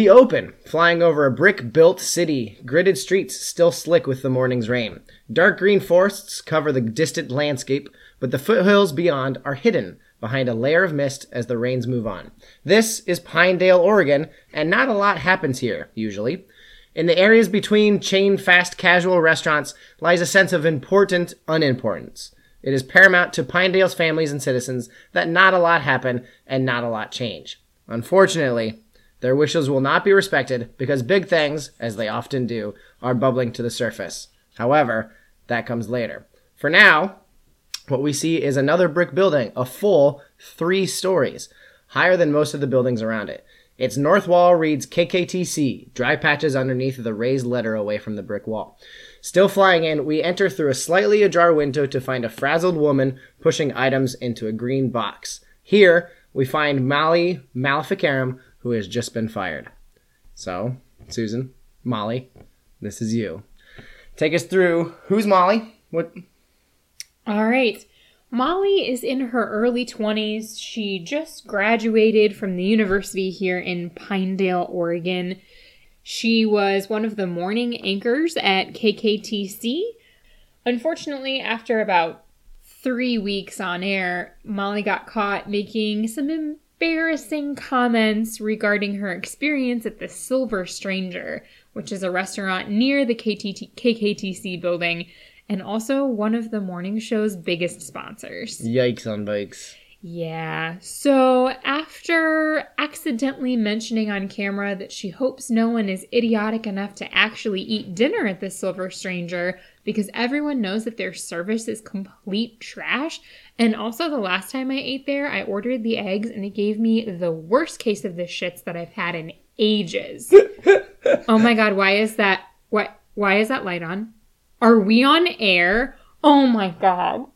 We open, flying over a brick built city, gridded streets still slick with the morning's rain. Dark green forests cover the distant landscape, but the foothills beyond are hidden behind a layer of mist as the rains move on. This is Pinedale, Oregon, and not a lot happens here, usually. In the areas between chain fast casual restaurants lies a sense of important unimportance. It is paramount to Pinedale's families and citizens that not a lot happen and not a lot change. Unfortunately, their wishes will not be respected because big things, as they often do, are bubbling to the surface. However, that comes later. For now, what we see is another brick building, a full three stories, higher than most of the buildings around it. Its north wall reads KKTC, dry patches underneath the raised letter away from the brick wall. Still flying in, we enter through a slightly ajar window to find a frazzled woman pushing items into a green box. Here, we find Molly Maleficarum, who has just been fired. So, Susan, Molly, this is you. Take us through who's Molly? What All right. Molly is in her early 20s. She just graduated from the university here in Pinedale, Oregon. She was one of the morning anchors at KKTC. Unfortunately, after about three weeks on air, Molly got caught making some embarrassing comments regarding her experience at the Silver Stranger, which is a restaurant near the KTT- KKTC building and also one of the morning show's biggest sponsors. Yikes on bikes. Yeah. So after accidentally mentioning on camera that she hopes no one is idiotic enough to actually eat dinner at the Silver Stranger because everyone knows that their service is complete trash. And also, the last time I ate there, I ordered the eggs and it gave me the worst case of the shits that I've had in ages. oh my god, why is that? What? Why is that light on? Are we on air? Oh my god.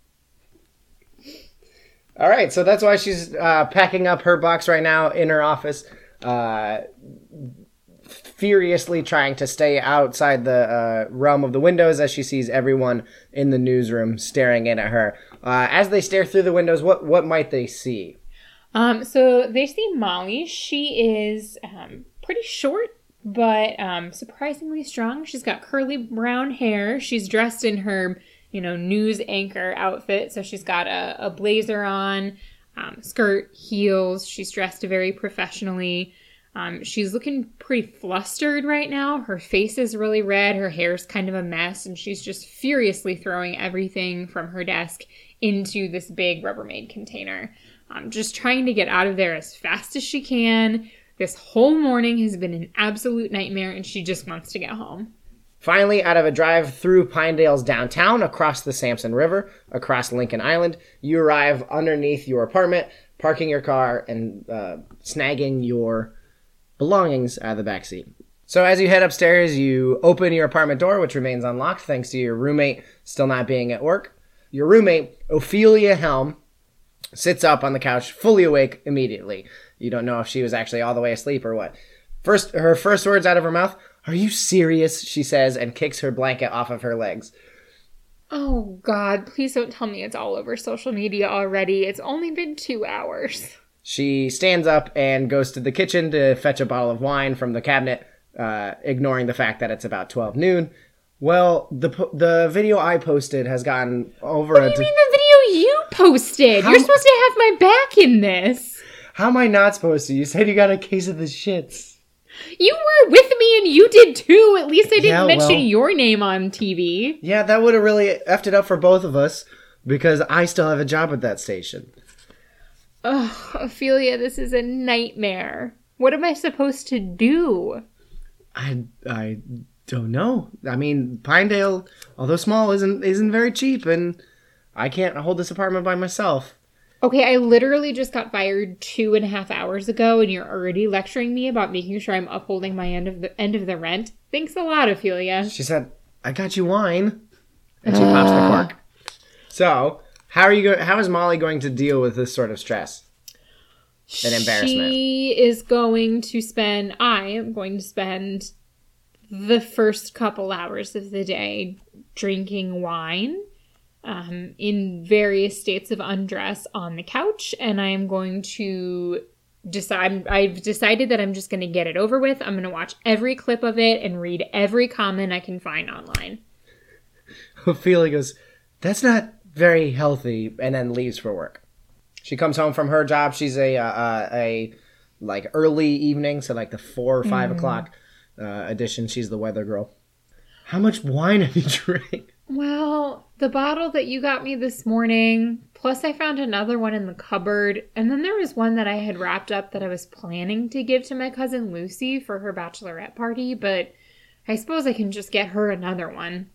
All right, so that's why she's uh, packing up her box right now in her office, uh, furiously trying to stay outside the uh, realm of the windows as she sees everyone in the newsroom staring in at her. Uh, as they stare through the windows, what what might they see? Um, so they see Molly. She is um, pretty short, but um, surprisingly strong. She's got curly brown hair. She's dressed in her, you know, news anchor outfit. So she's got a, a blazer on, um, skirt, heels. She's dressed very professionally. Um, she's looking pretty flustered right now. Her face is really red. Her hair's kind of a mess, and she's just furiously throwing everything from her desk into this big Rubbermaid container. Um, just trying to get out of there as fast as she can. This whole morning has been an absolute nightmare, and she just wants to get home. Finally, out of a drive through Pinedale's downtown, across the Sampson River, across Lincoln Island, you arrive underneath your apartment, parking your car, and uh, snagging your belongings out of the back seat. So as you head upstairs, you open your apartment door, which remains unlocked thanks to your roommate still not being at work. Your roommate, Ophelia Helm, sits up on the couch, fully awake immediately. You don't know if she was actually all the way asleep or what. First, her first words out of her mouth, "Are you serious?" she says, and kicks her blanket off of her legs. Oh God, please don't tell me it's all over social media already. It's only been two hours. She stands up and goes to the kitchen to fetch a bottle of wine from the cabinet, uh, ignoring the fact that it's about twelve noon. Well, the po- the video I posted has gotten over. What do you mean the video you posted? How- You're supposed to have my back in this. How am I not supposed to? You said you got a case of the shits. You were with me and you did too. At least I didn't Yeah, mention well- your name on TV. Yeah, that would have really effed it up for both of us because I still have a job at that station. Ugh, Ophelia, this is a nightmare. What am I supposed to do? I I don't know. I mean, Pinedale, although small, isn't isn't very cheap, and I can't hold this apartment by myself. Okay, I literally just got fired two and a half hours ago, and you're already lecturing me about making sure I'm upholding my end of the end of the rent. Thanks a lot, Ophelia. She said, "I got you wine," and she pops the cork. So, how are you go- How is Molly going to deal with this sort of stress and embarrassment? She is going to spend. I am going to spend the first couple hours of the day drinking wine um, in various states of undress on the couch, and I am going to decide I've decided that I'm just going to get it over with. I'm going to watch every clip of it and read every comment I can find online. Ophelia goes, "That's not very healthy," and then leaves for work. She comes home from her job. She's a uh, uh, a like early evening, so like the four or 5 o'clock uh, edition. She's the weather girl. How much wine have you drank? Well, the bottle that you got me this morning, plus I found another one in the cupboard, and then there was one that I had wrapped up that I was planning to give to my cousin Lucy for her bachelorette party, but I suppose I can just get her another one.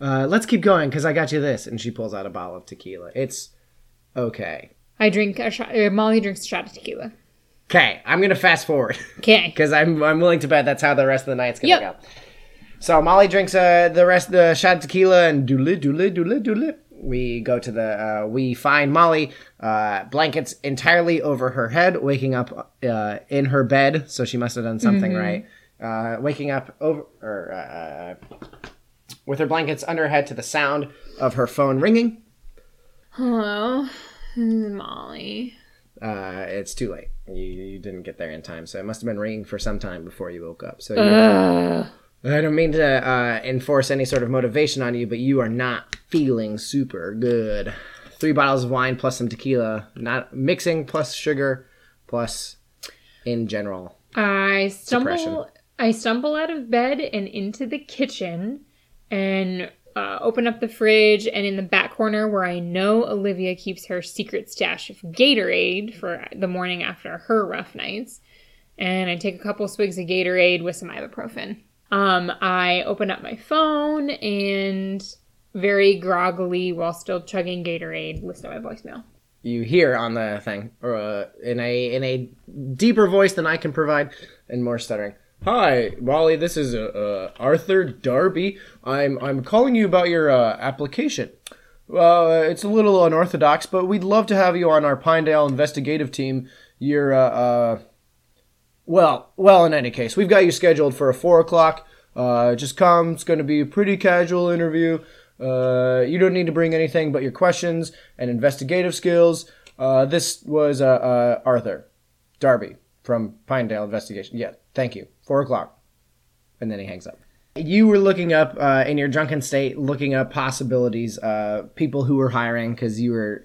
Uh, let's keep going because I got you this. And she pulls out a bottle of tequila. It's okay. I drink a shot, uh, Molly drinks a shot of tequila. Okay, I'm gonna fast forward Okay. because I'm I'm willing to bet that's how the rest of the night's gonna Yep. go. So Molly drinks uh, the rest of the shot of tequila and doodle doodle doodle doodle. We go to the uh, we find Molly uh, blankets entirely over her head, waking up uh, in her bed. So she must have done something right. Uh, waking up over or uh, with her blankets under her head to the sound of her phone ringing. Hello, Molly. Uh, it's too late. You, you didn't get there in time, so it must have been ringing for some time before you woke up. So you Ugh. I don't mean to uh, enforce any sort of motivation on you, but you are not feeling super good. Three bottles of wine plus some tequila, not mixing plus sugar plus in general. I stumble. I stumble out of bed and into the kitchen, and uh, open up the fridge. And in the back corner, where I know Olivia keeps her secret stash of Gatorade for the morning after her rough nights, and I take a couple swigs of Gatorade with some ibuprofen. Um, I open up my phone and very groggily, while still chugging Gatorade, listen to my voicemail. You hear on the thing, uh, in a in a deeper voice than I can provide, and more stuttering. Hi, Molly. This is uh, uh, Arthur Darby. I'm I'm calling you about your uh, application. Uh, it's a little unorthodox, but we'd love to have you on our Pinedale investigative team. You're uh, uh, well, well. In any case, we've got you scheduled for a four o'clock. Uh, just come. It's going to be a pretty casual interview. Uh, you don't need to bring anything but your questions and investigative skills. Uh, this was Arthur Darby from Pinedale Investigation. Yeah, thank you. Four o'clock, and then he hangs up. You were looking up uh, in your drunken state, looking up possibilities, uh, people who were hiring because you were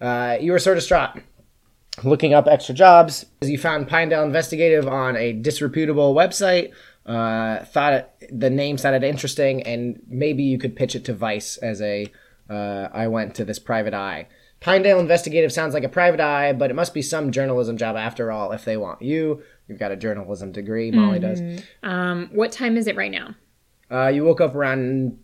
uh, you were so distraught looking up extra jobs. You found Pinedale Investigative on a disreputable website. Uh, thought it, the name sounded interesting, and maybe you could pitch it to Vice as a. Uh, I went to this private eye. Pinedale Investigative sounds like a private eye, but it must be some journalism job after all. If they want you, you've got a journalism degree. Molly does. Um, what time is it right now? Uh, you woke up around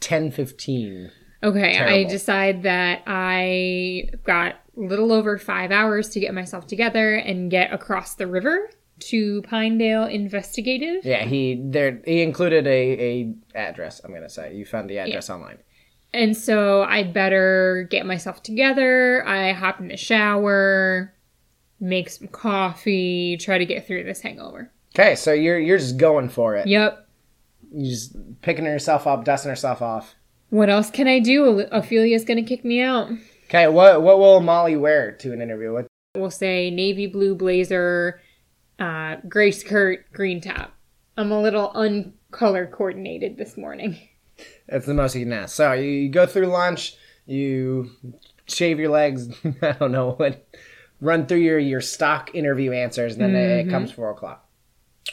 ten fifteen. Okay, I decide that I got a little over five hours to get myself together and get across the river to Pinedale Investigative. Yeah, he there. He included a a address. I'm gonna say you found the address online. And so I better get myself together. I hop in the shower, make some coffee, try to get through this hangover. Okay, so you're you're just going for it. Yep. You're just picking herself up, dusting herself off. What else can I do? Ophelia's gonna kick me out. Okay, what what will Molly wear to an interview? What We'll say navy blue blazer, uh, gray skirt, green top. I'm a little uncolor coordinated this morning. that's the most you can ask. So you, you go through lunch, you shave your legs. I don't know what. Run through your your stock interview answers, and then it, it comes four o'clock.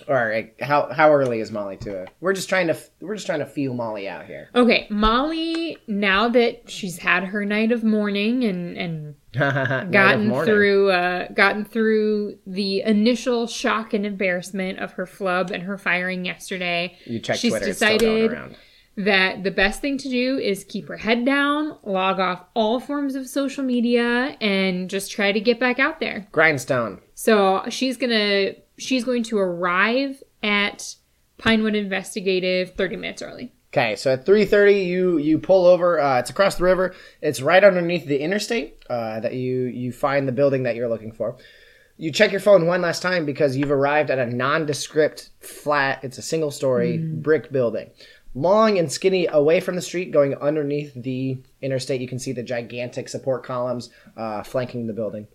Or how how early is Molly to it? We're just trying to we're just trying to feel Molly out here. Okay, Molly, now that she's had her night of mourning and and gotten through uh gotten through the initial shock and embarrassment of her flub and her firing yesterday, You check she's Twitter. it's still going decided around. That the best thing to do is keep her head down, log off all forms of social media, and just try to get back out there. Grindstone. So she's gonna she's going to arrive at Pinewood Investigative 30 minutes early. Okay, so at three thirty, you you pull over. Uh, it's across the river. It's right underneath the interstate uh, that you you find the building that you're looking for. You check your phone one last time because you've arrived at a nondescript flat. It's a single story brick building, long and skinny, away from the street, going underneath the interstate. You can see the gigantic support columns uh, flanking the building.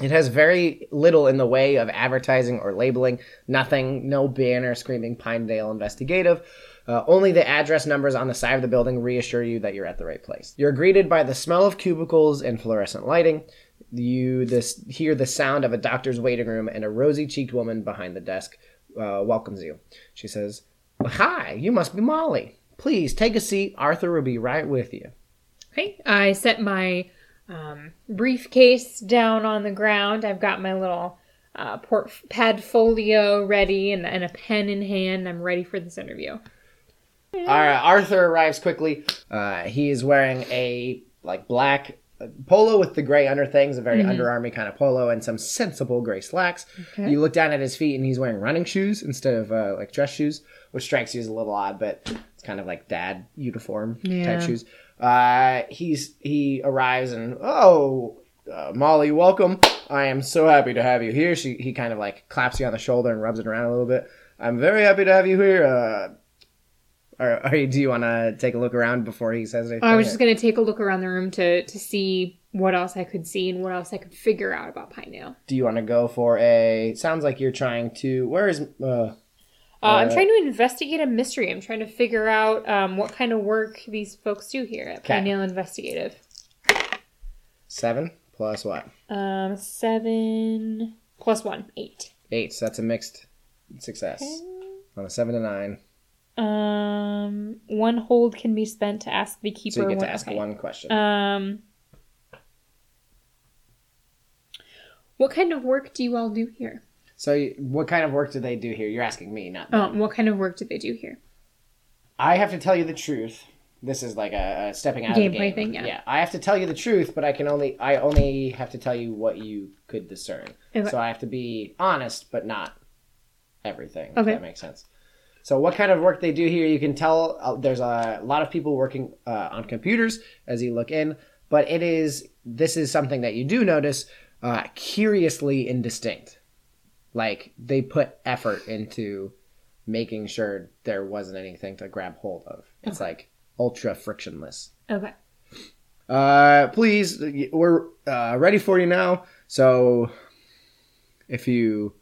It has very little in the way of advertising or labeling. Nothing, no banner screaming Pinedale Investigative. Uh, only the address numbers on the side of the building reassure you that you're at the right place. You're greeted by the smell of cubicles and fluorescent lighting. You this hear the sound of a doctor's waiting room, and a rosy-cheeked woman behind the desk uh, welcomes you. She says, "Hi, you must be Molly. Please take a seat. Arthur will be right with you." Okay. I set my um, briefcase down on the ground. I've got my little uh, port padfolio ready and, and a pen in hand. I'm ready for this interview. All right, Arthur arrives quickly. Uh, he is wearing a like black uh, polo with the gray underthings, a very underarmy kind of polo, and some sensible gray slacks. Okay. You look down at his feet, and he's wearing running shoes instead of uh, like dress shoes, which strikes you as a little odd, but it's kind of like dad uniform Yeah. type shoes. Uh, he's he arrives and oh. Uh, Molly, welcome. I am so happy to have you here. She, he kind of like claps you on the shoulder and rubs it around a little bit. I'm very happy to have you here. Uh, or, or do you want to take a look around before he says anything? I was just going to take a look around the room to, to see what else I could see and what else I could figure out about Pinedale. Do you want to go for a? Sounds like you're trying to. Where is? Uh, Uh, I'm Uh, trying to investigate a mystery. I'm trying to figure out um, what kind of work these folks do here at Okay. Pinedale Investigative. seven plus what? Um, seven plus one, eight. Eight. So that's a mixed success. On a seven to nine, Um, one hold can be spent to ask the keeper. so you get to ask okay. one question. Um, what kind of work do you all do here? So, what kind of work do they do here? You're asking me, not. Um, what kind of work do they do here? I have to tell you the truth. This is like a, a stepping out of the Gameplay game. thing, yeah. I have to tell you the truth, but I can only I only have to tell you what you could discern. Okay. So I have to be honest, but not everything. If Okay. that makes sense. So what kind of work they do here? You can tell uh, there's a lot of people working uh, on computers as you look in, but it is this is something that you do notice uh, curiously indistinct. Like they put effort into making sure there wasn't anything to grab hold of. It's like ultra frictionless. Okay. Uh, please, we're uh, ready for you now. So, if you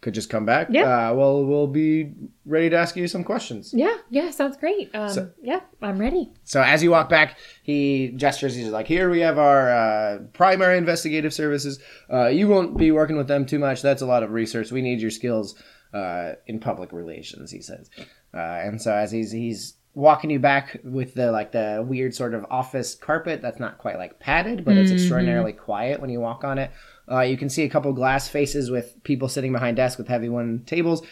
could just come back, Yeah. uh, well, we'll be ready to ask you some questions. Yeah. Yeah. Sounds great. Um, So- yeah, I'm ready. So, as you walk back, he gestures. He's like, "Here we have our uh, primary investigative services. Uh, you won't be working with them too much. That's a lot of research. We need your skills uh, in public relations." He says, uh, and so as he's he's walking you back with the like the weird sort of office carpet that's not quite like padded, but it's extraordinarily quiet when you walk on it. Uh, you can see a couple glass faces with people sitting behind desks with heavy one tables.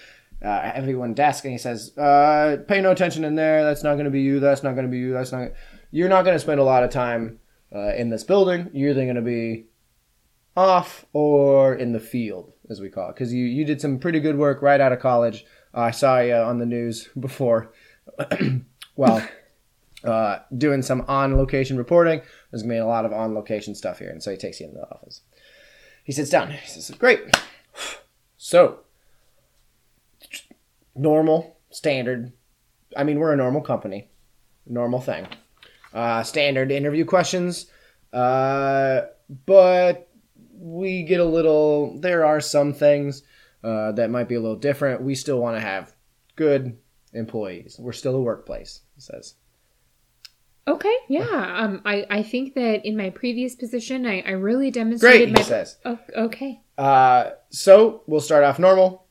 Uh, heavy one desk, and he says, uh, "Pay no attention in there. That's not going to be you. That's not going to be you. That's not. You're not going to spend a lot of time uh, in this building. You're either going to be off or in the field, as we call it, because you you did some pretty good work right out of college. I saw you on the news before. well, uh, doing some on location reporting. There's gonna be a lot of on location stuff here, and so he takes you into the office. He sits down. He says, "Great. So, normal, standard. I mean, we're a normal company, normal thing. Uh, standard interview questions, uh, but we get a little. There are some things uh, that might be a little different. We still want to have good employees. We're still a workplace." He says. Okay. Yeah. Um. I I think that in my previous position, I I really demonstrated Great, my. he says. Oh, okay. Uh, so we'll start off normal.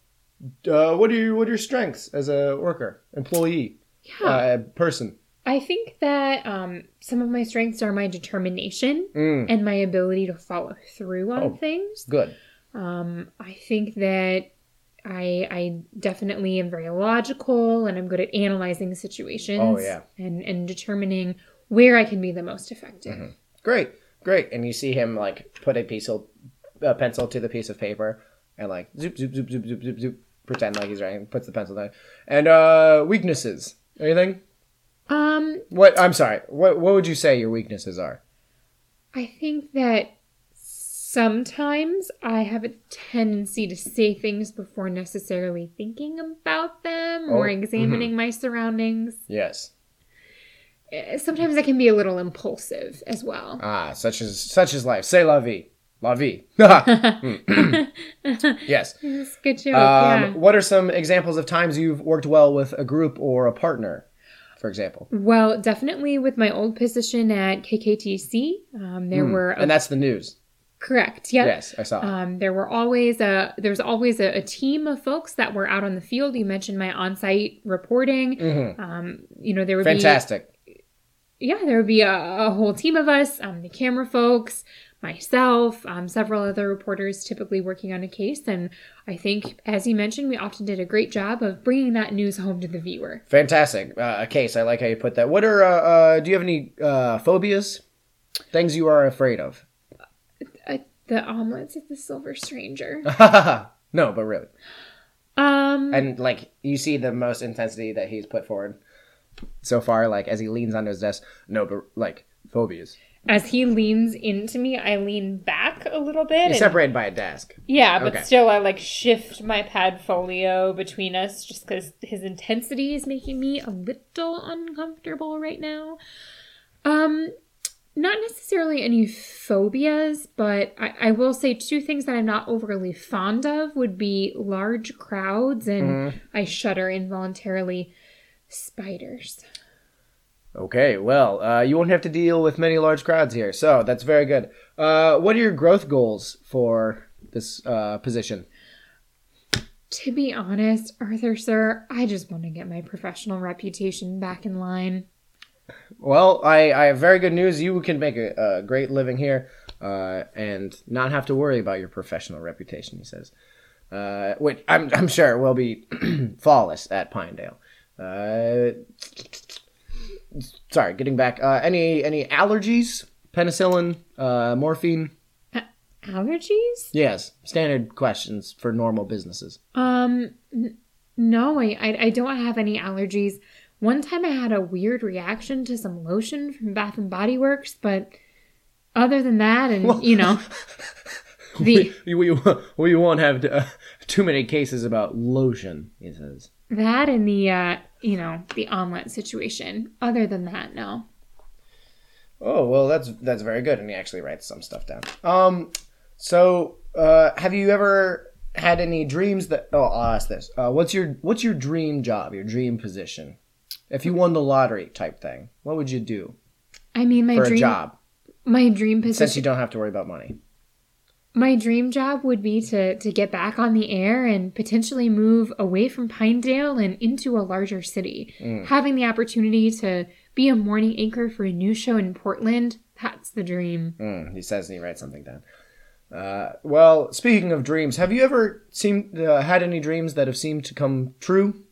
Uh, what are your what are your strengths as a worker, employee, Yeah. uh, person? I think that um some of my strengths are my determination Mm, and my ability to follow through on Oh. things. good. Um, I think that I I definitely am very logical and I'm good at analyzing situations. Oh, yeah. and and determining where I can be the most effective. Mm-hmm. Great, great. And you see him like put a piece of a pencil to the piece of paper and like zoop zoop zoop zoop zoop zoop zoop. Pretend like he's writing. Puts the pencil down. And uh, weaknesses. Anything? Um, What? I'm sorry. What What would you say your weaknesses are? I think that sometimes I have a tendency to say things before necessarily thinking about them or Oh, examining my surroundings. Yes. Eh, Sometimes I can be a little impulsive as well. Ah, such as such as life. Say la vie. La vie. Hmm. yes. Good joke. Um, yeah. What are some examples of times you've worked well with a group or a partner, for example? Well, definitely with my old position at KKTC, um, there were a. And that's the news. Correct. Yep. Yes, I saw. Um, there were always a there's always a, a team of folks that were out on the field. You mentioned my on-site reporting. Mhm. Um, you know there would be Fantastic. be yeah there would be a, a whole team of us, um, the camera folks, myself, um, several other reporters typically working on a case, and I think as you mentioned, we often did a great job of bringing that news home to the viewer. Fantastic. Uh, a case. I like how you put that. What are, uh, uh, do you have any uh, phobias? Things you are afraid of? The omelets of the Silver Stranger. no, but really. Um, And, like, you see the most intensity that he's put forward so far, like, as he leans onto his desk. No, but, like, phobias. as he leans into me, I lean back a little bit. He's and- separated by a desk. Yeah, but Okay. still, I like shift my pad folio between us just because his intensity is making me a little uncomfortable right now. Um, not necessarily any phobias, but I, I will say two things that I'm not overly fond of would be large crowds and I shudder involuntarily. Spiders. Okay, well, uh, you won't have to deal with many large crowds here, so that's very good. Uh, what are your growth goals for this uh, position? To be honest, Arthur, sir, I just want to get my professional reputation back in line. Well, I, I have very good news. You can make a, a great living here uh, and not have to worry about your professional reputation, he says. Uh, which I'm, I'm sure will be flawless at Pinedale. Uh, sorry, getting back. Uh, any any allergies? Penicillin, uh, morphine? Allergies? Yes, standard questions for normal businesses. Um, n- no, I I don't have any allergies. One time I had a weird reaction to some lotion from Bath and Body Works, but other than that, and you know, the we, we, we won't have uh, too many cases about lotion, he says. that and the uh, you know, the omelet situation. Other than that, no. Oh well, that's that's very good, and he actually writes some stuff down. Um, so uh, have you ever had any dreams that? Oh, I'll ask this. Uh, what's your what's your dream job? Your dream position? If you won the lottery type thing, what would you do I mean, my for dream, a job? my dream position. Since you don't have to worry about money. my dream job would be to to get back on the air and potentially move away from Pinedale and into a larger city. Having the opportunity to be a morning anchor for a new show in Portland, that's the dream. Mm, he says and he writes something down. Uh, well, speaking of dreams, have you ever seemed uh, had any dreams that have seemed to come true?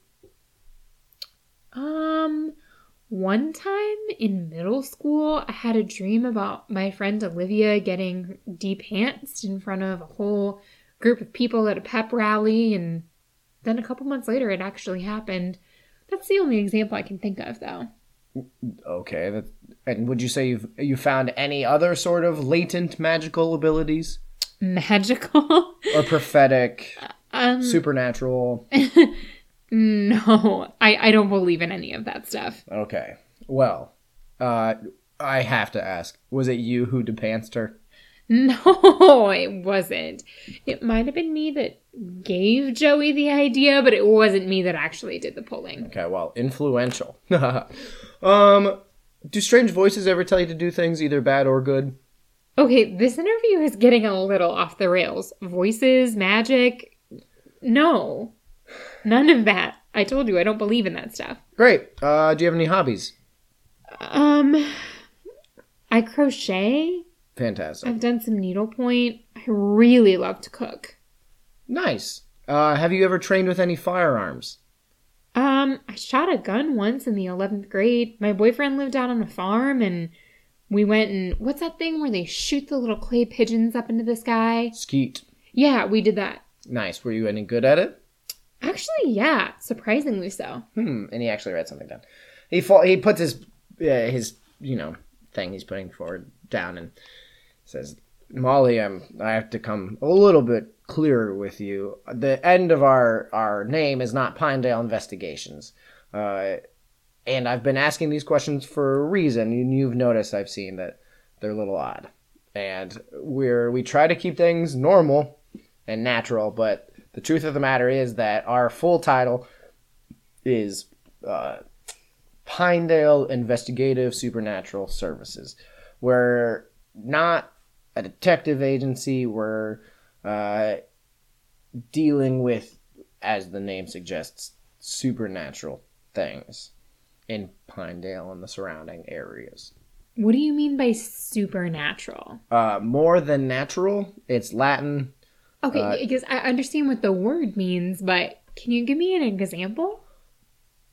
Um, one time in middle school, I had a dream about my friend Olivia getting depantsed in front of a whole group of people at a pep rally, and then a couple months later, it actually happened. That's the only example I can think of, though. Okay, that, and would you say you've you found any other sort of latent magical abilities Magical? or prophetic, um, supernatural? no, I, I don't believe in any of that stuff. Okay, well, uh, I have to ask: Was it you who depantsed her? No, it wasn't. It might have been me that gave Joey the idea, but it wasn't me that actually did the pulling. Okay, well, influential. um, do strange voices ever tell you to do things either bad or good? Okay, this interview is getting a little off the rails. Voices, magic. No. None of that. I told you I don't believe in that stuff. Great. Uh, do you have any hobbies? Um I crochet. Fantastic. I've done some needlepoint. I really love to cook. Nice. Uh, have you ever trained with any firearms? Um, I shot a gun once in the 11th grade. My boyfriend lived out on a farm and we went and what's that thing where they shoot the little clay pigeons up into the sky? Skeet. Yeah, we did that. Nice. Were you any good at it? Actually, yeah, surprisingly so. Hmm. And he actually writes something down. He he puts his uh, his you know thing he's putting forward down and says, "Molly, I'm I have to come a little bit clearer with you. The end of our our name is not Pinedale Investigations, uh, and I've been asking these questions for a reason. And you've noticed I've seen that they're a little odd. and we're we try to keep things normal and natural, but the truth of the matter is that our full title is uh, Pinedale Investigative Supernatural Services. We're not a detective agency. We're uh, dealing with, as the name suggests, supernatural things in Pinedale and the surrounding areas. What do you mean by supernatural? Uh, more than natural. It's Latin. Okay, Uh, because I understand what the word means, but can you give me an example?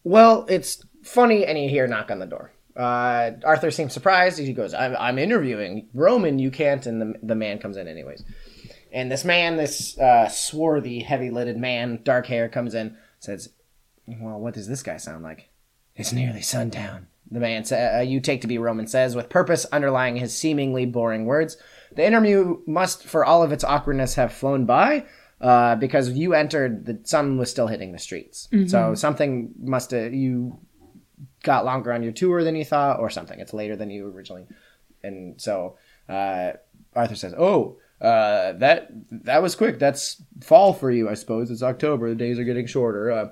Well, it's funny, and you hear a knock on the door. Uh, Arthur seems surprised. He goes, I'm, I'm interviewing. Roman, you can't. And the, the man comes in, anyways. And this man, this uh, swarthy, heavy lidded man, dark hair, comes in, says, Well, what does this guy sound like? It's nearly sundown. The man sa- uh, you take to be Roman says, with purpose underlying his seemingly boring words. The interview must, for all of its awkwardness, have flown by. Uh, because you entered, the sun was still hitting the streets. So something must have you got longer on your tour than you thought, or something. It's later than you originally. And so uh, Arthur says, "Oh, uh, that that was quick. That's fall for you, I suppose. It's October. The days are getting shorter." Uh,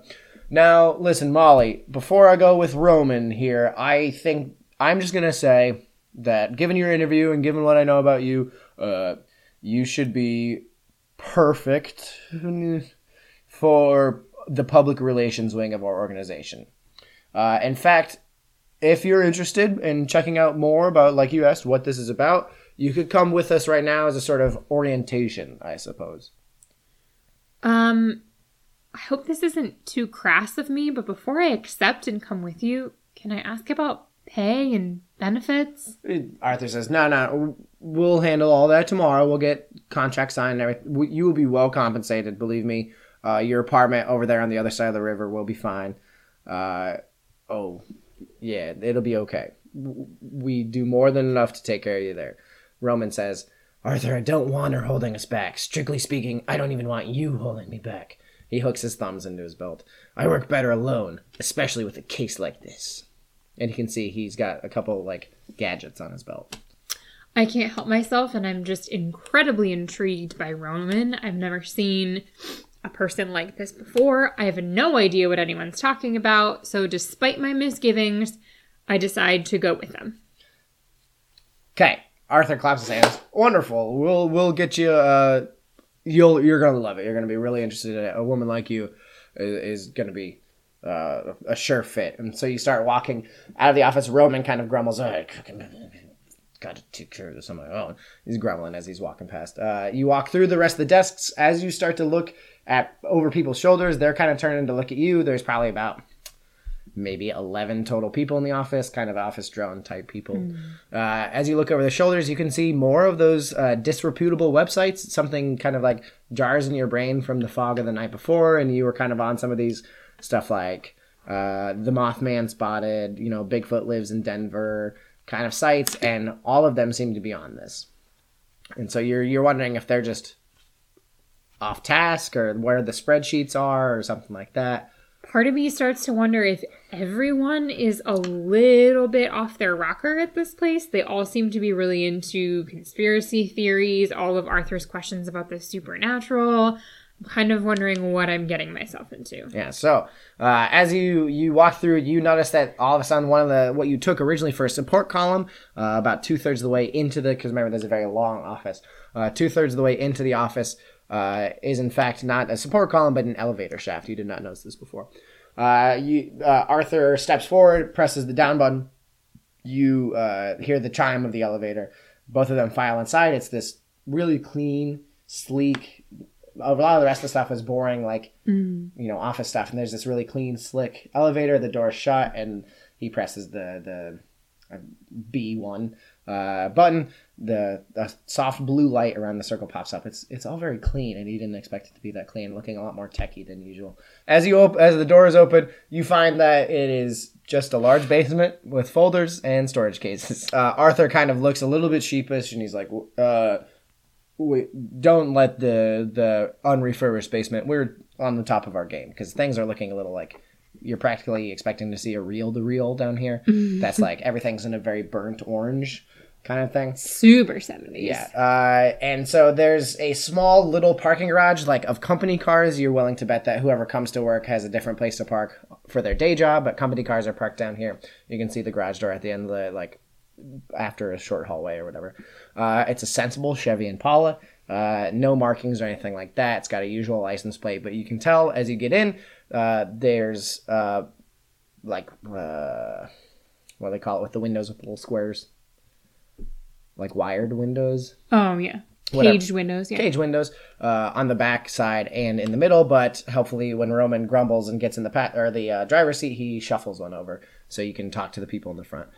now, listen, Molly. Before I go with Roman here, I think I'm just gonna say that, given your interview and given what I know about you, uh, you should be perfect for the public relations wing of our organization. Uh, in fact, if you're interested in checking out more about, like you asked, what this is about, you could come with us right now as a sort of orientation, I suppose. Um, I hope this isn't too crass of me, but before I accept and come with you, can I ask about pay and benefits? Arthur says, "No, no, we'll handle all that tomorrow. We'll get contract signed and everything. You will be well compensated. Believe me. Uh, your apartment over there on the other side of the river will be fine. Uh, oh, yeah, it'll be okay. We do more than enough to take care of you there." Roman says, "Arthur, I don't want her holding us back. Strictly speaking, I don't even want you holding me back." He hooks his thumbs into his belt. I work better alone, especially with a case like this. And you can see he's got a couple like gadgets on his belt. I can't help myself, and I'm just incredibly intrigued by Roman. I've never seen a person like this before. I have no idea what anyone's talking about, so despite my misgivings, I decide to go with them. Okay, Arthur claps his hands. Wonderful. We'll we'll get you. Uh, you'll you're gonna love it. You're gonna be really interested in it. A woman like you is, is gonna be uh, a sure fit. And so you start walking out of the office. Roman kind of grumbles. "Oh, Got to take care of this on my own. He's grumbling as he's walking past. Uh, you walk through the rest of the desks. As you start to look at over people's shoulders, they're kind of turning to look at you. There's probably about maybe 11 total people in the office, kind of office drone type people. Uh, as you look over the shoulders, you can see more of those uh, disreputable websites, something kind of like jars in your brain from the fog of the night before, and you were kind of on some of these stuff like uh, The Mothman Spotted, you know, Bigfoot Lives in Denver kind of sites, and all of them seem to be on this. And so you're you're wondering if they're just off task or where the spreadsheets are or something like that. Part of me starts to wonder if everyone is a little bit off their rocker at this place. They all seem to be really into conspiracy theories, all of Arthur's questions about the supernatural. Kind of wondering what I'm getting myself into. Yeah. So uh, as you you walk through, you notice that all of a sudden one of the what you took originally for a support column, uh, about two thirds of the way into the because remember there's a very long office. Uh, two thirds of the way into the office uh, is in fact not a support column but an elevator shaft. You did not notice this before. Uh, you uh, Arthur steps forward, presses the down button. You hear the chime of the elevator. Both of them file inside. It's this really clean, sleek. A lot of the rest of the stuff is boring, like you know office stuff. And there's this really clean slick elevator the door's shut and he presses the the uh, b1 uh, button. The, the soft blue light around the circle pops up. It's it's all very clean and he didn't expect it to be that clean looking a lot more techy than usual. As you op- as the door is open you find that it is just a large basement with folders and storage cases. Uh, arthur kind of looks a little bit sheepish and he's like uh we don't let the the unrefurbished basement. We're on the top of our game because things are looking a little like you're practically expecting to see a reel to reel down here. That's like everything's in a very burnt orange. kind of thing. Super 70s. Yeah. Uh, and so there's a small little parking garage, like of company cars. You're willing to bet that whoever comes to work has a different place to park for their day job, but company cars are parked down here. You can see the garage door at the end of the, like, after a short hallway or whatever. Uh, it's a sensible Chevy Impala. Uh, no markings or anything like that. It's got a usual license plate, but you can tell as you get in, uh, there's uh, like uh, what do they call it with the windows with little squares, like wired windows, Oh, yeah. Whatever. Caged windows. Yeah. cage windows uh, on the back side and in the middle. But hopefully, when Roman grumbles and gets in the pat or the uh, driver's seat, he shuffles one over so you can talk to the people in the front.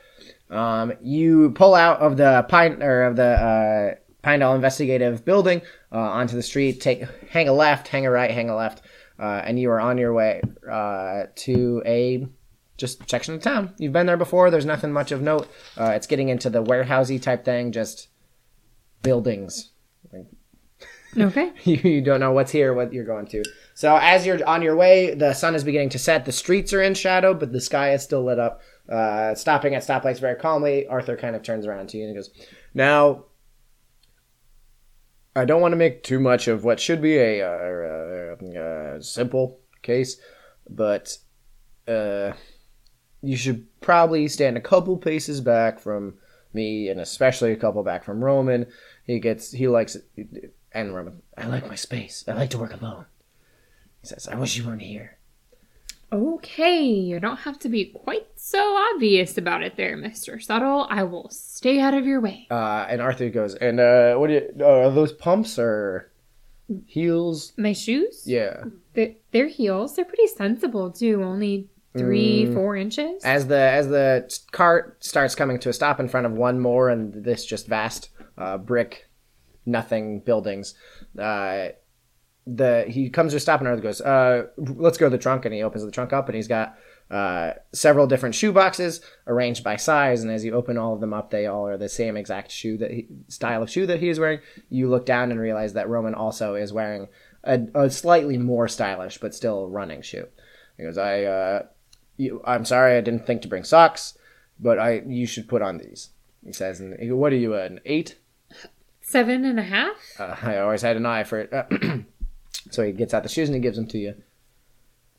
Um, you pull out of the pine or of the uh, Pinedale Investigative Building uh, onto the street. Take hang a left, hang a right, hang a left, uh, and you are on your way uh, to a just section of town. You've been there before. There's nothing much of note. Uh, it's getting into the warehousey type thing, just buildings. Okay. you, you don't know what's here, what you're going to. So as you're on your way, the sun is beginning to set. The streets are in shadow, but the sky is still lit up. Uh, stopping at stoplights very calmly, Arthur kind of turns around to you and goes, "Now, I don't want to make too much of what should be a, simple case, but uh, you should probably stand a couple paces back from me, and especially a couple back from Roman. He gets he likes and Roman. I like my space. I like to work alone. He says, "I wish you weren't here." Okay, you don't have to be quite so obvious about it there, Mr. Subtle. I will stay out of your way. Uh, and Arthur goes, "And uh, what do you? Uh, are those pumps or heels?" My shoes? Yeah. They're, they're heels. They're pretty sensible, too. Only three, Mm. four inches. As the as the cart starts coming to a stop in front of one more and this just vast uh, brick, nothing buildings, uh, the he comes to a stop and Arthur goes, uh, "Let's go to the trunk." And he opens the trunk up and he's got uh, several different shoe boxes arranged by size. And as you open all of them up, they all are the same exact shoe that he, style of shoe that he is wearing. You look down and realize that Roman also is wearing a, a slightly more stylish but still running shoe. He goes, "I." Uh, you, I'm sorry, I didn't think to bring socks, but I you should put on these. He says, and he goes, what are you, an eight? Seven and a half? Uh, I always had an eye for it. so he gets out the shoes and he gives them to you.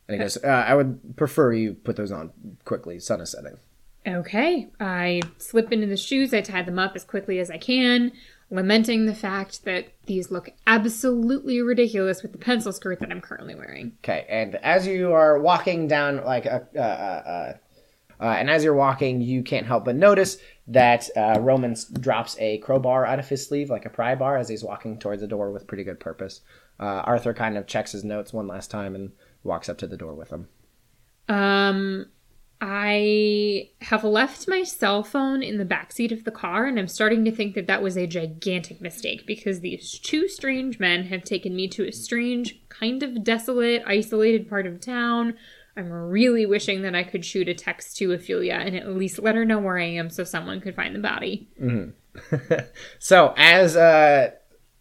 And he goes, uh, I would prefer you put those on quickly. Sun is setting. Okay. I slip into the shoes. I tie them up as quickly as I can, lamenting the fact that these look absolutely ridiculous with the pencil skirt that I'm currently wearing. Okay, and as you are walking down, like a, uh, uh, uh, uh, and as you're walking, you can't help but notice that uh, Roman drops a crowbar out of his sleeve, like a pry bar, as he's walking towards the door with pretty good purpose. Uh, Arthur kind of checks his notes one last time and walks up to the door with him. Um, I have left my cell phone in the backseat of the car, and I'm starting to think that that was a gigantic mistake because these two strange men have taken me to a strange, kind of desolate, isolated part of town. I'm really wishing that I could shoot a text to Ophelia and at least let her know where I am so someone could find the body. so as uh,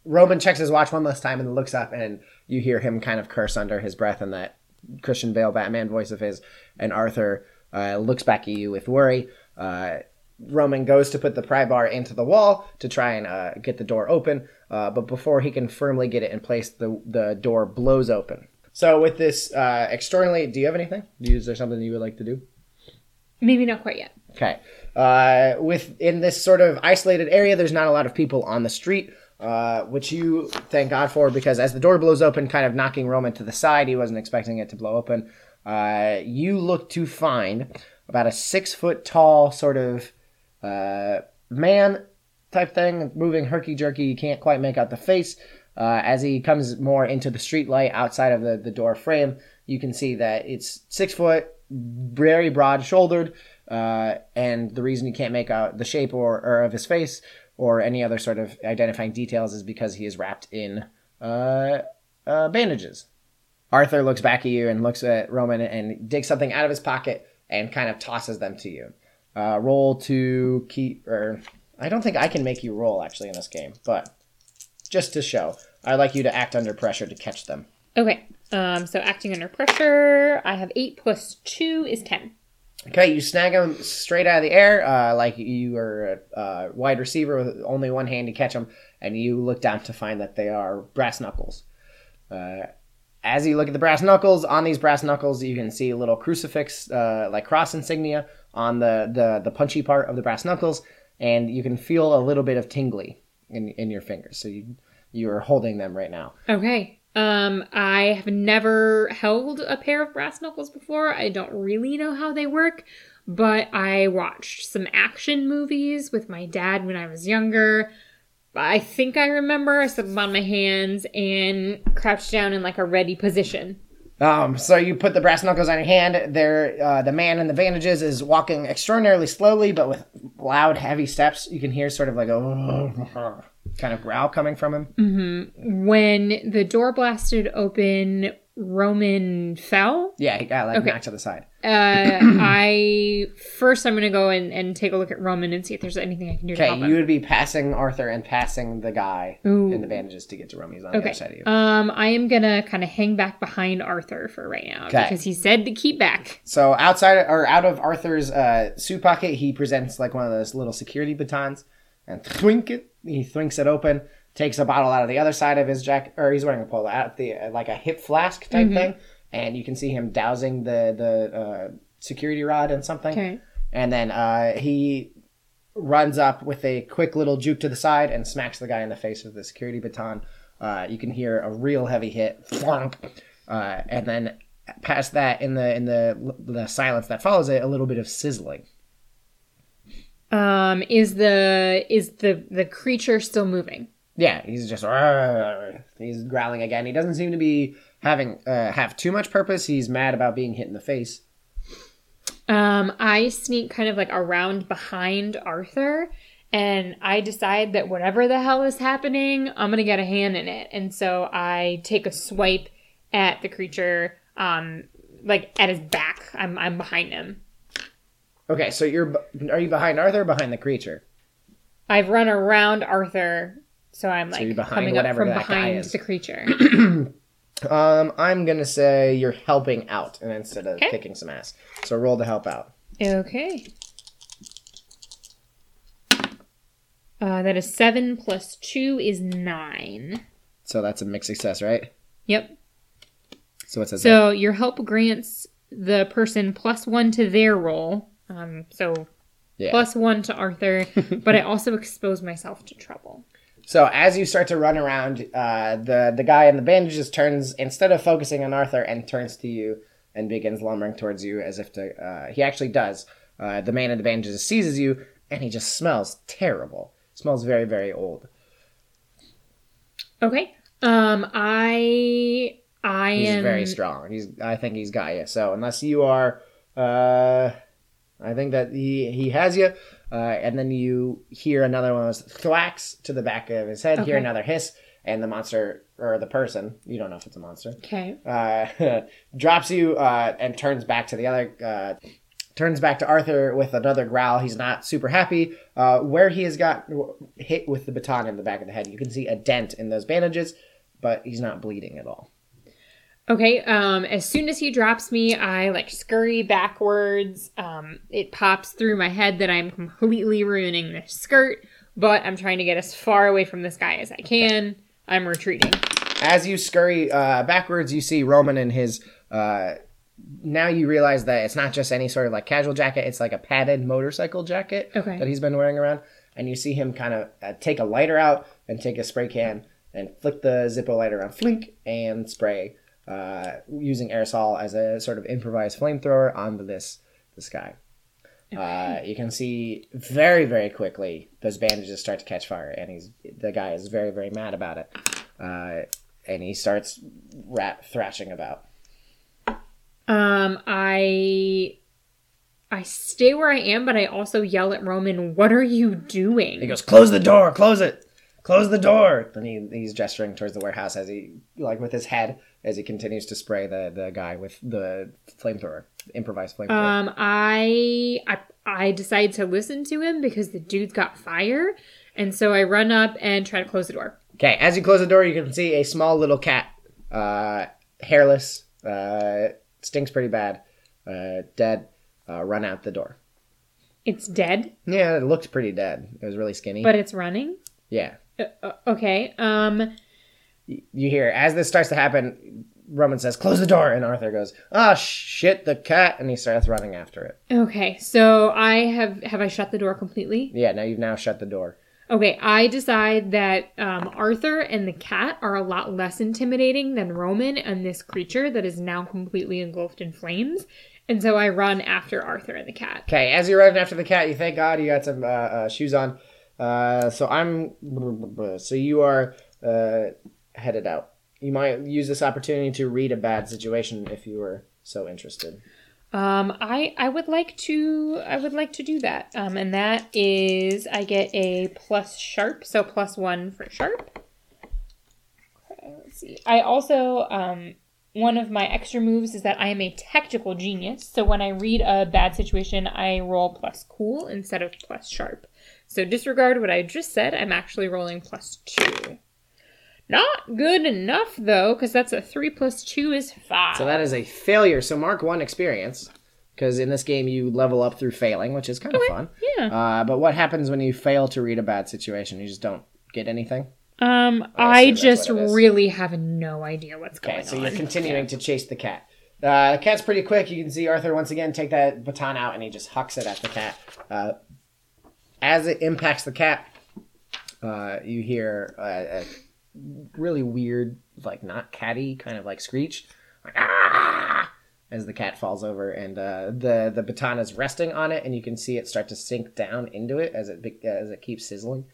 Roman checks his watch one last time and looks up, and you hear him kind of curse under his breath in that Christian Bale Batman voice of his, and Arthur uh, looks back at you with worry. Uh, Roman goes to put the pry bar into the wall to try and uh, get the door open, uh, but before he can firmly get it in place, the the door blows open. So with this uh, externally, do you have anything? Is there something you would like to do? Maybe not quite yet. Okay. Uh, with in this sort of isolated area, there's not a lot of people on the street, uh, which you thank God for because as the door blows open, kind of knocking Roman to the side, he wasn't expecting it to blow open. Uh, you look to find about a six foot tall sort of uh, man type thing, moving herky jerky. You can't quite make out the face. Uh, as he comes more into the street light outside of the, the door frame, you can see that it's six foot, very broad shouldered, uh, and the reason you can't make out the shape or, or of his face or any other sort of identifying details is because he is wrapped in uh, uh, bandages. Arthur looks back at you and looks at Roman and digs something out of his pocket and kind of tosses them to you. Uh, roll to keep, or I don't think I can make you roll actually in this game, but just to show, I'd like you to act under pressure to catch them. Okay. Um, so acting under pressure, I have eight plus two is ten. Okay, you snag them straight out of the air, uh, like you are a uh, wide receiver with only one hand to catch them, and you look down to find that they are brass knuckles. Uh, as you look at the brass knuckles, on these brass knuckles, you can see a little crucifix, uh, like cross insignia, on the, the the punchy part of the brass knuckles, and you can feel a little bit of tingly in in your fingers. So you you are holding them right now. Okay. Um, I have never held a pair of brass knuckles before. I don't really know how they work, but I watched some action movies with my dad when I was younger. I think I remember I them on my hands and crouched down in like a ready position. Um, so you put the brass knuckles on your hand. There, uh, the man in the bandages is walking extraordinarily slowly, but with loud, heavy steps. You can hear sort of like a kind of growl coming from him. When the door blasted open, Roman fell. Yeah, he got like Okay. knocked to the side. Uh, I first I'm gonna go and, and take a look at Roman and see if there's anything I can do Okay, you him. would be passing Arthur and passing the guy Ooh. in the bandages to get to Romy. He's on the Okay. other side of you. Um, I am gonna kind of hang back behind Arthur for right now Okay. because he said to keep back. So outside or out of Arthur's uh, suit pocket, he presents like one of those little security batons, and thwink it. He thwinks it open, takes a bottle out of the other side of his jacket, or he's wearing a polo out the uh, like a hip flask type Mm-hmm. thing, and you can see him dousing the the uh, security rod in something, Okay. and then uh, he runs up with a quick little juke to the side and smacks the guy in the face with the security baton. Uh, you can hear a real heavy hit, thwonk, uh, and then past that, in the in the the silence that follows it, a little bit of sizzling. Um, is the is the the creature still moving? Yeah, he's just he's growling again. He doesn't seem to be having uh, have too much purpose. He's mad about being hit in the face. Um, I sneak kind of like around behind Arthur and I decide that whatever the hell is happening, I'm gonna get a hand in it. And so I take a swipe at the creature, um, like at his back. I'm I'm behind him. Okay, so you're are you behind Arthur or behind the creature? I've run around Arthur, so I'm like behind coming up from that guy behind is. the creature. Um, I'm gonna say you're helping out, and instead of Okay. kicking some ass. So roll to help out. okay. Uh, that is seven plus two is nine. So that's a mixed success, right? Yep. So what's that? So your help grants the person plus one to their roll. Um, so Yeah. plus one to Arthur, but I also expose myself to trouble. So as you start to run around, uh, the the guy in the bandages turns instead of focusing on Arthur and turns to you and begins lumbering towards you as if to. Uh, he actually does. Uh, the man in the bandages seizes you and he just smells terrible. Smells very very old. Okay. Um, I I He's am very strong. He's I think he's got you. So unless you are, uh, I think that he he has you. Uh, and then you hear another one of those thwacks to the back of his head. Hear another hiss, and the monster or the person you don't know if it's a monster okay. uh, drops you uh, and turns back to the other. Uh, turns back to Arthur with another growl. He's not super happy. Uh, where he has got hit with the baton in the back of the head, you can see a dent in those bandages, but he's not bleeding at all. Okay. Um, as soon as he drops me, I like scurry backwards. Um, it pops through my head that I'm completely ruining this skirt, but I'm trying to get as far away from this guy as I can. I'm retreating. As you scurry uh, backwards, you see Roman and his. Uh, now you realize that it's not just any sort of like casual jacket; it's like a padded motorcycle jacket Okay. that he's been wearing around. And you see him kind of uh, take a lighter out and take a spray can and flick the Zippo lighter on, flink, and spray uh, using aerosol as a sort of improvised flamethrower onto this this guy. Uh, you can see very very quickly those bandages start to catch fire, and he's the guy is very very mad about it, uh, and he starts rat thrashing about. Um, I I stay where I am, but I also yell at Roman, "What are you doing?" He goes, "Close the door! Close it! Close the door!" Then he, he's gesturing towards the warehouse as he like with his head as he continues to spray the the guy with the flamethrower, improvised flamethrower. Um, I I I decide to listen to him because the dude's got fire, and so I run up and try to close the door. Okay, as you close the door, you can see a small little cat, uh, hairless, uh, stinks pretty bad, uh, dead. uh, run out the door. It's dead, Yeah, it looked pretty dead. It was really skinny. but it's running. yeah, Uh, uh, okay. Um. You hear as this starts to happen. Roman says, "Close the door," and Arthur goes, "Ah, shit, the cat!" and he starts running after it. Okay. So I have have I shut the door completely? Yeah, now you've now shut the door. Okay. I decide that um, Arthur and the cat are a lot less intimidating than Roman and this creature that is now completely engulfed in flames. And so I run after Arthur and the cat. Okay, as you're running after the cat, you thank God you got some uh, uh, shoes on. Uh, so I'm. So you are uh, headed out. You might use this opportunity to read a bad situation if you were so interested. Um, I I would like to I would like to do that. Um, and that is I get a plus sharp, so plus one for sharp. Okay, let's see. I also um one of my extra moves is that I am a tactical genius. So when I read a bad situation, I roll plus cool instead of plus sharp. So disregard what I just said. I'm actually rolling plus two. Not good enough though, because that's a three plus two is five. So that is a failure. So mark one experience. Because in this game you level up through failing, which is kind of fun. yeah. Uh, but what happens when you fail to read a bad situation? You just don't get anything? Um, I I, just what it is. really have no idea what's Okay, going so on. So you're continuing to chase the cat. Uh, the cat's pretty quick. You can see Arthur once again take that baton out and he just hucks it at the cat. Uh, as it impacts the cat, uh, you hear a really weird, like not catty, kind of like screech, like ah, as the cat falls over, and uh, the the baton is resting on it, and you can see it start to sink down into it as it as it keeps sizzling.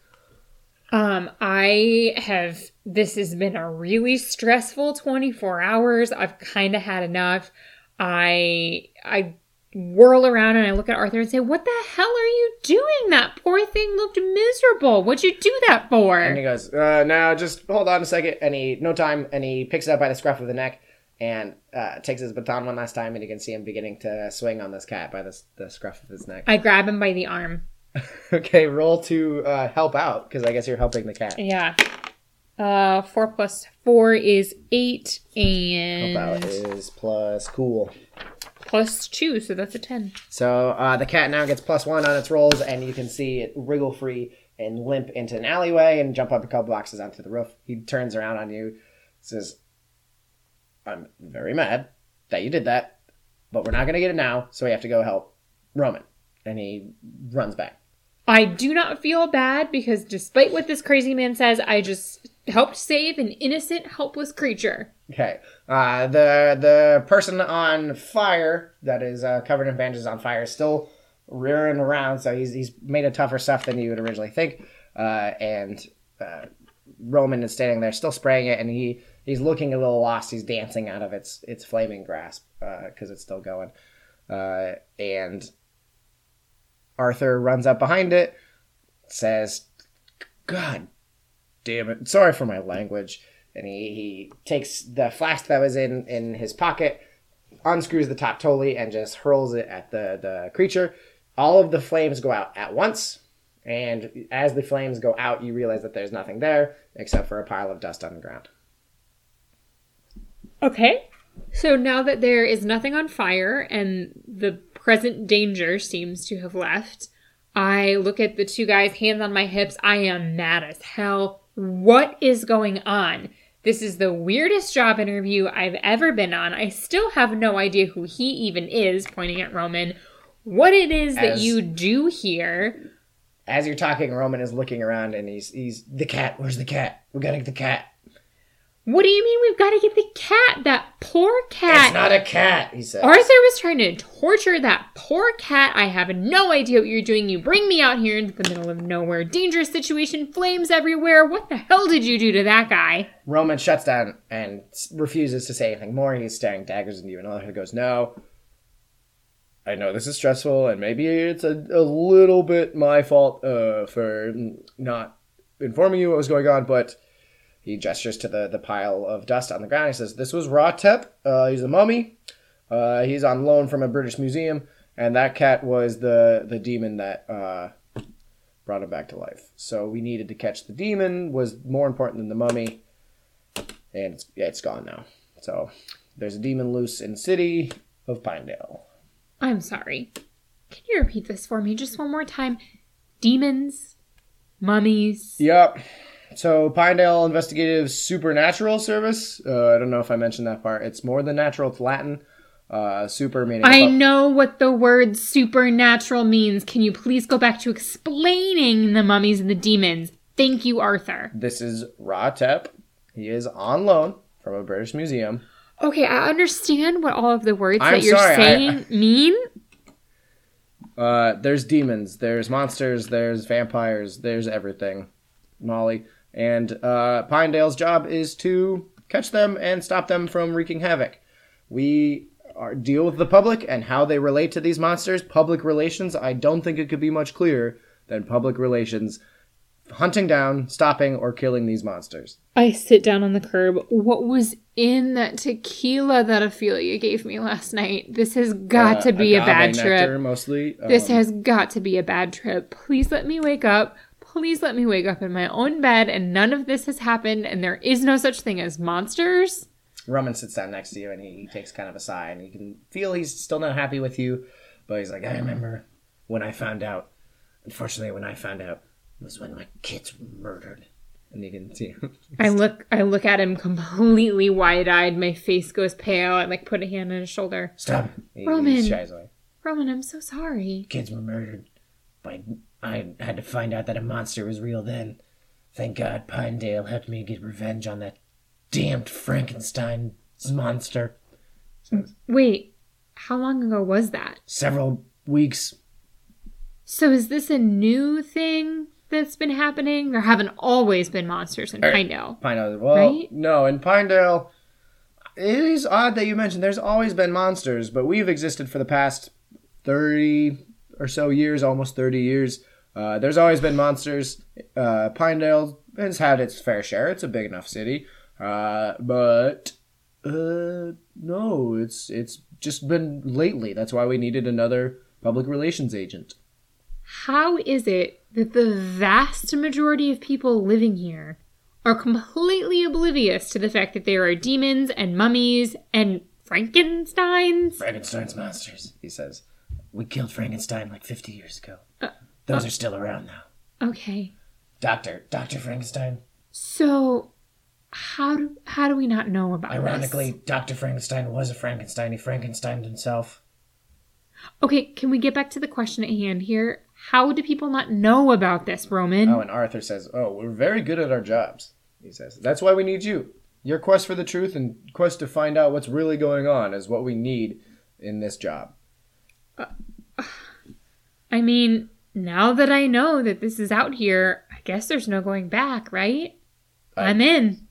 Um, I have. This has been a really stressful 24 hours. I've kind of had enough. I I whirl around and I look at Arthur and say, "What the hell are you doing? That poor thing looked miserable. What'd you do that for?" And he goes, uh, "Now just hold on a second. And he, no time, and he picks it up by the scruff of the neck and uh, takes his baton one last time, and you can see him beginning to swing on this cat by the, the scruff of his neck. I grab him by the arm. okay, roll to uh, help out because I guess you're helping the cat. Yeah. Uh, four plus four is eight, Help and out is plus cool. Plus two, so that's a ten. So uh, the cat now gets plus one on its rolls, and you can see it wriggle free and limp into an alleyway and jump up a couple boxes onto the roof. He turns around on you, says, "I'm very mad that you did that, but we're not to get it now, so we have to go help Roman." And he runs back. I do not feel bad because despite what this crazy man says, I just helped save an innocent, helpless creature. Okay. Uh, the the person on fire that is uh, covered in bandages on fire is still rearing around, so he's he's made a tougher stuff than you would originally think. Uh, and uh, Roman is standing there, still spraying it, and he he's looking a little lost. He's dancing out of its its flaming grasp because it's still going. Uh, and Arthur runs up behind it, says, "God damn it! Sorry for my language." and he, he takes the flask that was in, in his pocket, unscrews the top totally, and just hurls it at the, the creature. All of the flames go out at once, and as the flames go out, you realize that there's nothing there except for a pile of dust on the ground. Okay. So now that there is nothing on fire and the present danger seems to have left, I look at the two guys, hands on my hips. I am mad as hell. What is going on? This is the weirdest job interview I've ever been on. I still have no idea who he even is, pointing at Roman. What it is that you do here. As you're talking, Roman is looking around and he's he's the cat. Where's the cat? We gotta get the cat. What do you mean we've got to get the cat? That poor cat. It's not a cat, he said. Arthur was trying to torture that poor cat. I have no idea what you're doing. You bring me out here into the middle of nowhere. Dangerous situation, flames everywhere. What the hell did you do to that guy? Roman shuts down and refuses to say anything more. He's staring daggers into you, and Arthur goes, "No, I know this is stressful, and maybe it's a, a little bit my fault uh, for not informing you what was going on, but." He gestures to the, the pile of dust on the ground. He says, "This was Ratep. Uh, he's a mummy. Uh, he's on loan from a British museum, and that cat was the the demon that uh, brought him back to life. So we needed to catch the demon. Was more important than the mummy and it's, yeah, it's gone now. So there's a demon loose in the city of Pinedale. I'm sorry. Can you repeat this for me just one more time? Demons, mummies. Yep. So Pinedale Investigative Supernatural Service. Uh, I don't know if I mentioned that part. It's more than natural. It's Latin. Uh, super meaning. I know what the word supernatural means. Can you please go back to explaining the mummies and the demons? Thank you, Arthur. This is Ra Tep. He is on loan from a British museum. Okay, I understand what all of the words I'm that you're sorry, I- saying mean. Uh, there's demons, there's monsters, there's vampires, there's everything, Molly. And uh, Pinedale's job is to catch them and stop them from wreaking havoc. We are, deal with the public and how they relate to these monsters. Public relations, I don't think it could be much clearer than public relations hunting down, stopping, or killing these monsters. I sit down on the curb. What was in that tequila that Ophelia gave me last night? This has got Uh, to be a bad nectar, trip. Mostly. This Um, has got to be a bad trip. Please let me wake up. Please let me wake up in my own bed and none of this has happened and there is no such thing as monsters. Roman sits down next to you and he, he takes kind of a sigh and you can feel he's still not happy with you, but he's like, I remember when I found out. Unfortunately, when I found out was when my kids were murdered. And you can see him. I look I look at him completely wide-eyed. My face goes pale. I like put a hand on his shoulder. stop. He, Roman. He shies away. Roman, I'm so sorry. Kids were murdered. But I had to find out that a monster was real then. Thank God Pinedale helped me get revenge on that damned Frankenstein monster. Wait, how long ago was that? Several weeks So is this a new thing that's been happening? There haven't always been monsters in Pinedale. Pinedale. Well, Right? no, in Pinedale, it is odd that you mentioned there's always been monsters, but we've existed for the past 30 or so years, almost 30 years. Uh, there's always been monsters. Uh, Pinedale has had its fair share. It's a big enough city. Uh, but uh, no, it's it's just been lately. That's why we needed another public relations agent. How is it that the vast majority of people living here are completely oblivious to the fact that there are demons and mummies and Frankensteins? Frankenstein's monsters, he says. We killed Frankenstein like 50 years ago. Uh, Those are still around now. Okay. Doctor, Dr. Frankenstein. So how do how do we not know about this? Ironically, Dr. Frankenstein was a Frankenstein. He Frankensteined himself. Okay, can we get back to the question at hand here? How do people not know about this, Roman? Oh, and Arthur says, Oh, we're very good at our jobs. He says, That's why we need you. Your quest for the truth and quest to find out what's really going on is what we need in this job. Uh, I mean, now that I know that this is out here, I guess there's no going back, right? I- I'm in.